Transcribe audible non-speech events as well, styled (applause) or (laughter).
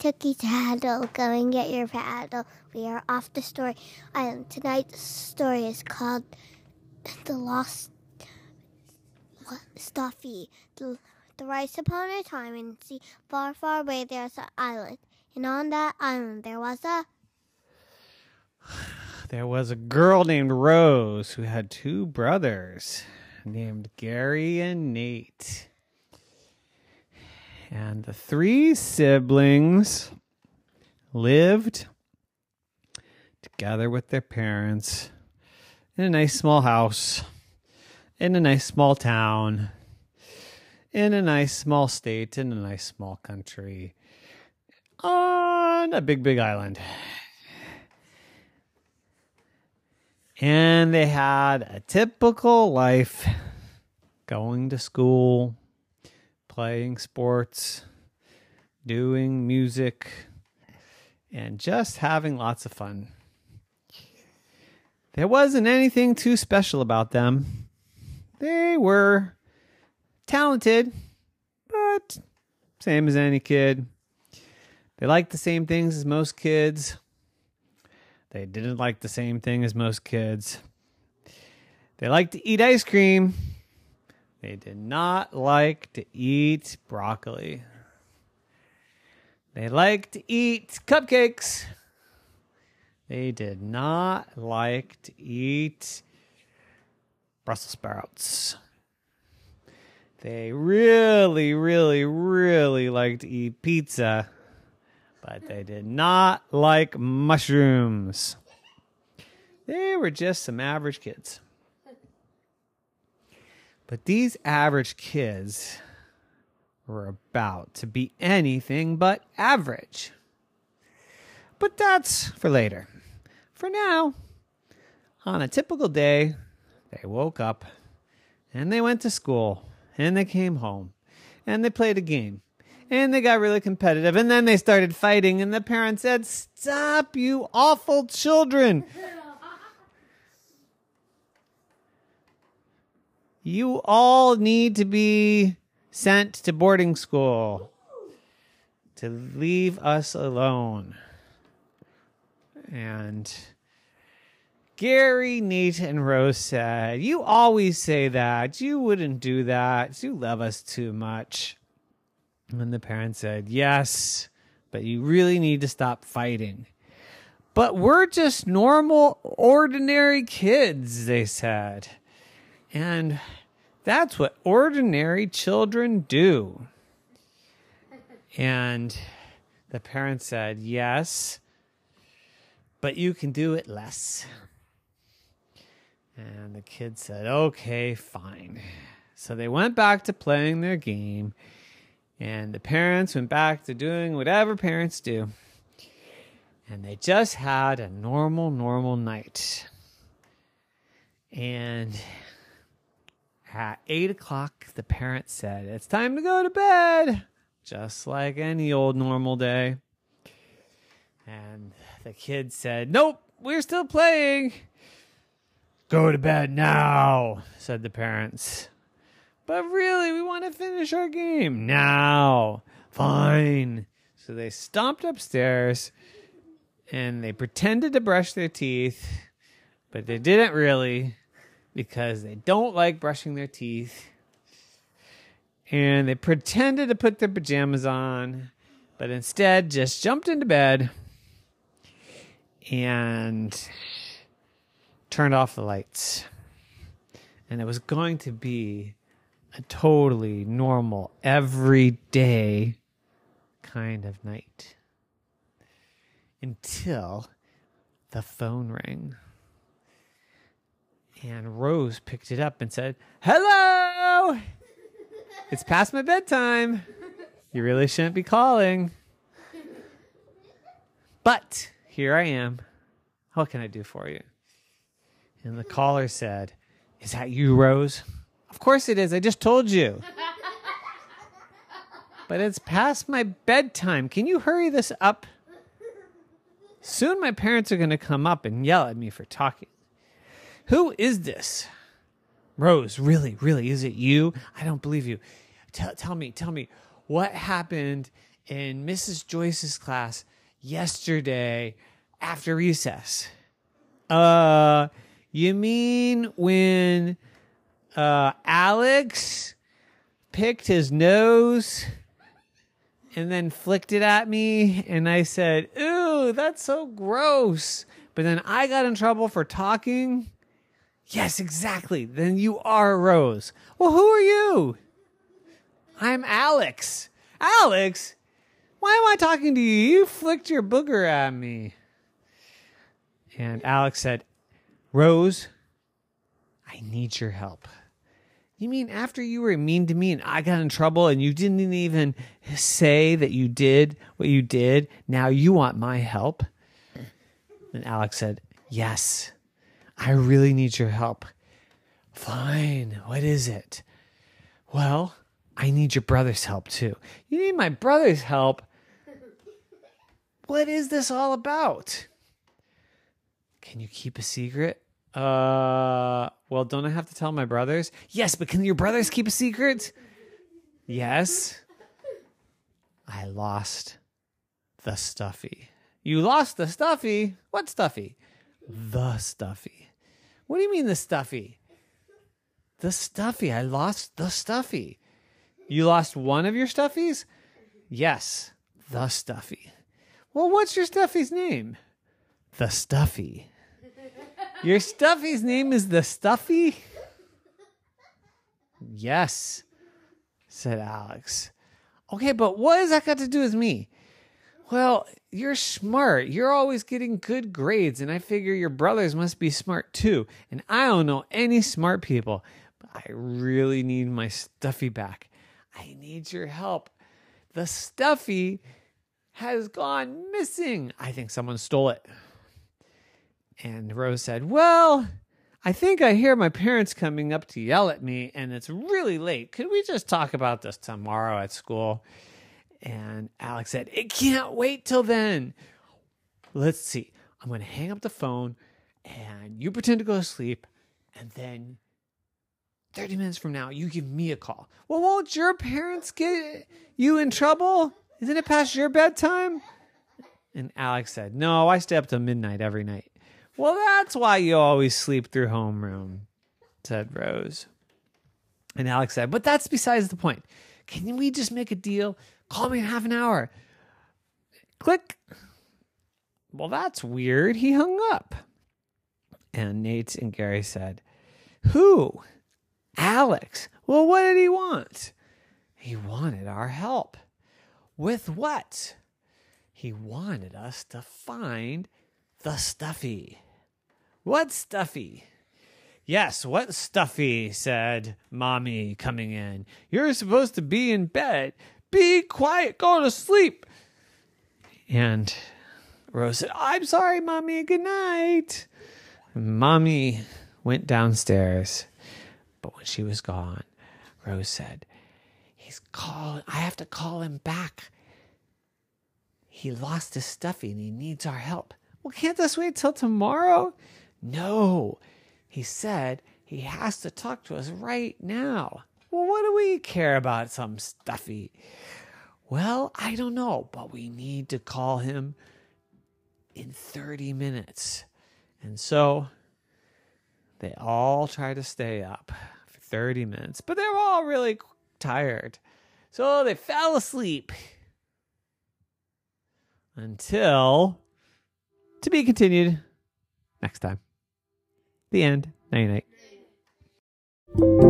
Tookie Tattle, go and get your paddle. We are off the story island. Tonight's story is called The Lost what, Stuffy. The, the rice upon a time and see far, far away there's an island. And on that island there was a (sighs) There was a girl named Rose who had two brothers named Gary and Nate. And the three siblings lived together with their parents in a nice small house, in a nice small town, in a nice small state, in a nice small country, on a big, big island. And they had a typical life going to school, playing sports, doing music, and just having lots of fun. There wasn't anything too special about them. They were talented, but same as any kid. They liked the same things as most kids. They didn't like the same thing as most kids. They liked to eat ice cream. They did not like to eat broccoli. They liked to eat cupcakes. They did not like to eat Brussels sprouts. They really, really, really liked to eat pizza but they did not like mushrooms. They were just some average kids. But these average kids were about to be anything but average. But that's for later. For now, on a typical day, they woke up and they went to school and they came home and they played a game and they got really competitive and then they started fighting and the parents said stop you awful children you all need to be sent to boarding school to leave us alone and Gary, Nate, and Rose said, You always say that. You wouldn't do that. You love us too much. And the parents said, Yes, but you really need to stop fighting. But we're just normal, ordinary kids, they said. And that's what ordinary children do. And the parents said, Yes, but you can do it less. And the kid said, Okay, fine. So they went back to playing their game and the parents went back to doing whatever parents do. And they just had a normal, normal night. And at eight o'clock, the parents said, It's time to go to bed, just like any old normal day. And the kids said, Nope, we're still playing. Go to bed now, said the parents. But really, we want to finish our game now. Fine. So they stomped upstairs and they pretended to brush their teeth, but they didn't really because they don't like brushing their teeth. And they pretended to put their pajamas on, but instead just jumped into bed and turned off the lights. And it was going to be a totally normal, everyday kind of night until the phone rang. And Rose picked it up and said, Hello! It's past my bedtime. You really shouldn't be calling. But here I am. What can I do for you? And the caller said, Is that you, Rose? Of course it is. I just told you. but it's past my bedtime. Can you hurry this up? Soon my parents are going to come up and yell at me for talking. Who is this? Rose, really, really, is it you? I don't believe you. Tell, tell me, tell me, what happened in Mrs. Joyce's class yesterday after recess. Uh, you mean when uh, Alex picked his nose and then flicked it at me, and I said, Ooh, that's so gross. But then I got in trouble for talking. Yes, exactly. Then you are Rose. Well, who are you? I'm Alex. Alex? Why am I talking to you? You flicked your booger at me. And Alex said, Rose, I need your help. You mean after you were mean to me and I got in trouble and you didn't even say that you did what you did, now you want my help? And Alex said, Yes, I really need your help. Fine, what is it? Well, I need your brother's help too. You need my brother's help? What is this all about? Can you keep a secret? Uh, well, don't I have to tell my brothers? Yes, but can your brothers keep a secret? Yes. I lost the stuffy. You lost the stuffy? What stuffy? The stuffy. What do you mean the stuffy? The stuffy. I lost the stuffy. You lost one of your stuffies? Yes, the stuffy. Well, what's your stuffy's name? The stuffy. Your stuffy's name is the stuffy? Yes, said Alex. Okay, but what has that got to do with me? Well, you're smart. You're always getting good grades, and I figure your brothers must be smart too. And I don't know any smart people, but I really need my stuffy back. I need your help. The stuffy has gone missing. I think someone stole it. And Rose said, Well, I think I hear my parents coming up to yell at me, and it's really late. Could we just talk about this tomorrow at school? And Alex said, It can't wait till then. Let's see. I'm going to hang up the phone, and you pretend to go to sleep, and then 30 minutes from now, you give me a call. Well, won't your parents get you in trouble? Isn't it past your bedtime? And Alex said, No, I stay up till midnight every night. Well, that's why you always sleep through homeroom, said Rose. And Alex said, But that's besides the point. Can we just make a deal? Call me in half an hour. Click. Well, that's weird. He hung up. And Nate and Gary said, Who? Alex. Well, what did he want? He wanted our help. With what? He wanted us to find the stuffy. What stuffy? Yes, what stuffy? said Mommy, coming in. You're supposed to be in bed. Be quiet, go to sleep. And Rose said, I'm sorry, Mommy, good night. Mommy went downstairs, but when she was gone, Rose said, He's calling, I have to call him back. He lost his stuffy and he needs our help. Well, can't this wait till tomorrow? No. He said he has to talk to us right now. Well, what do we care about some stuffy? Well, I don't know, but we need to call him in 30 minutes. And so they all try to stay up for 30 minutes, but they were all really tired. So they fell asleep until to be continued next time. The end. Night night.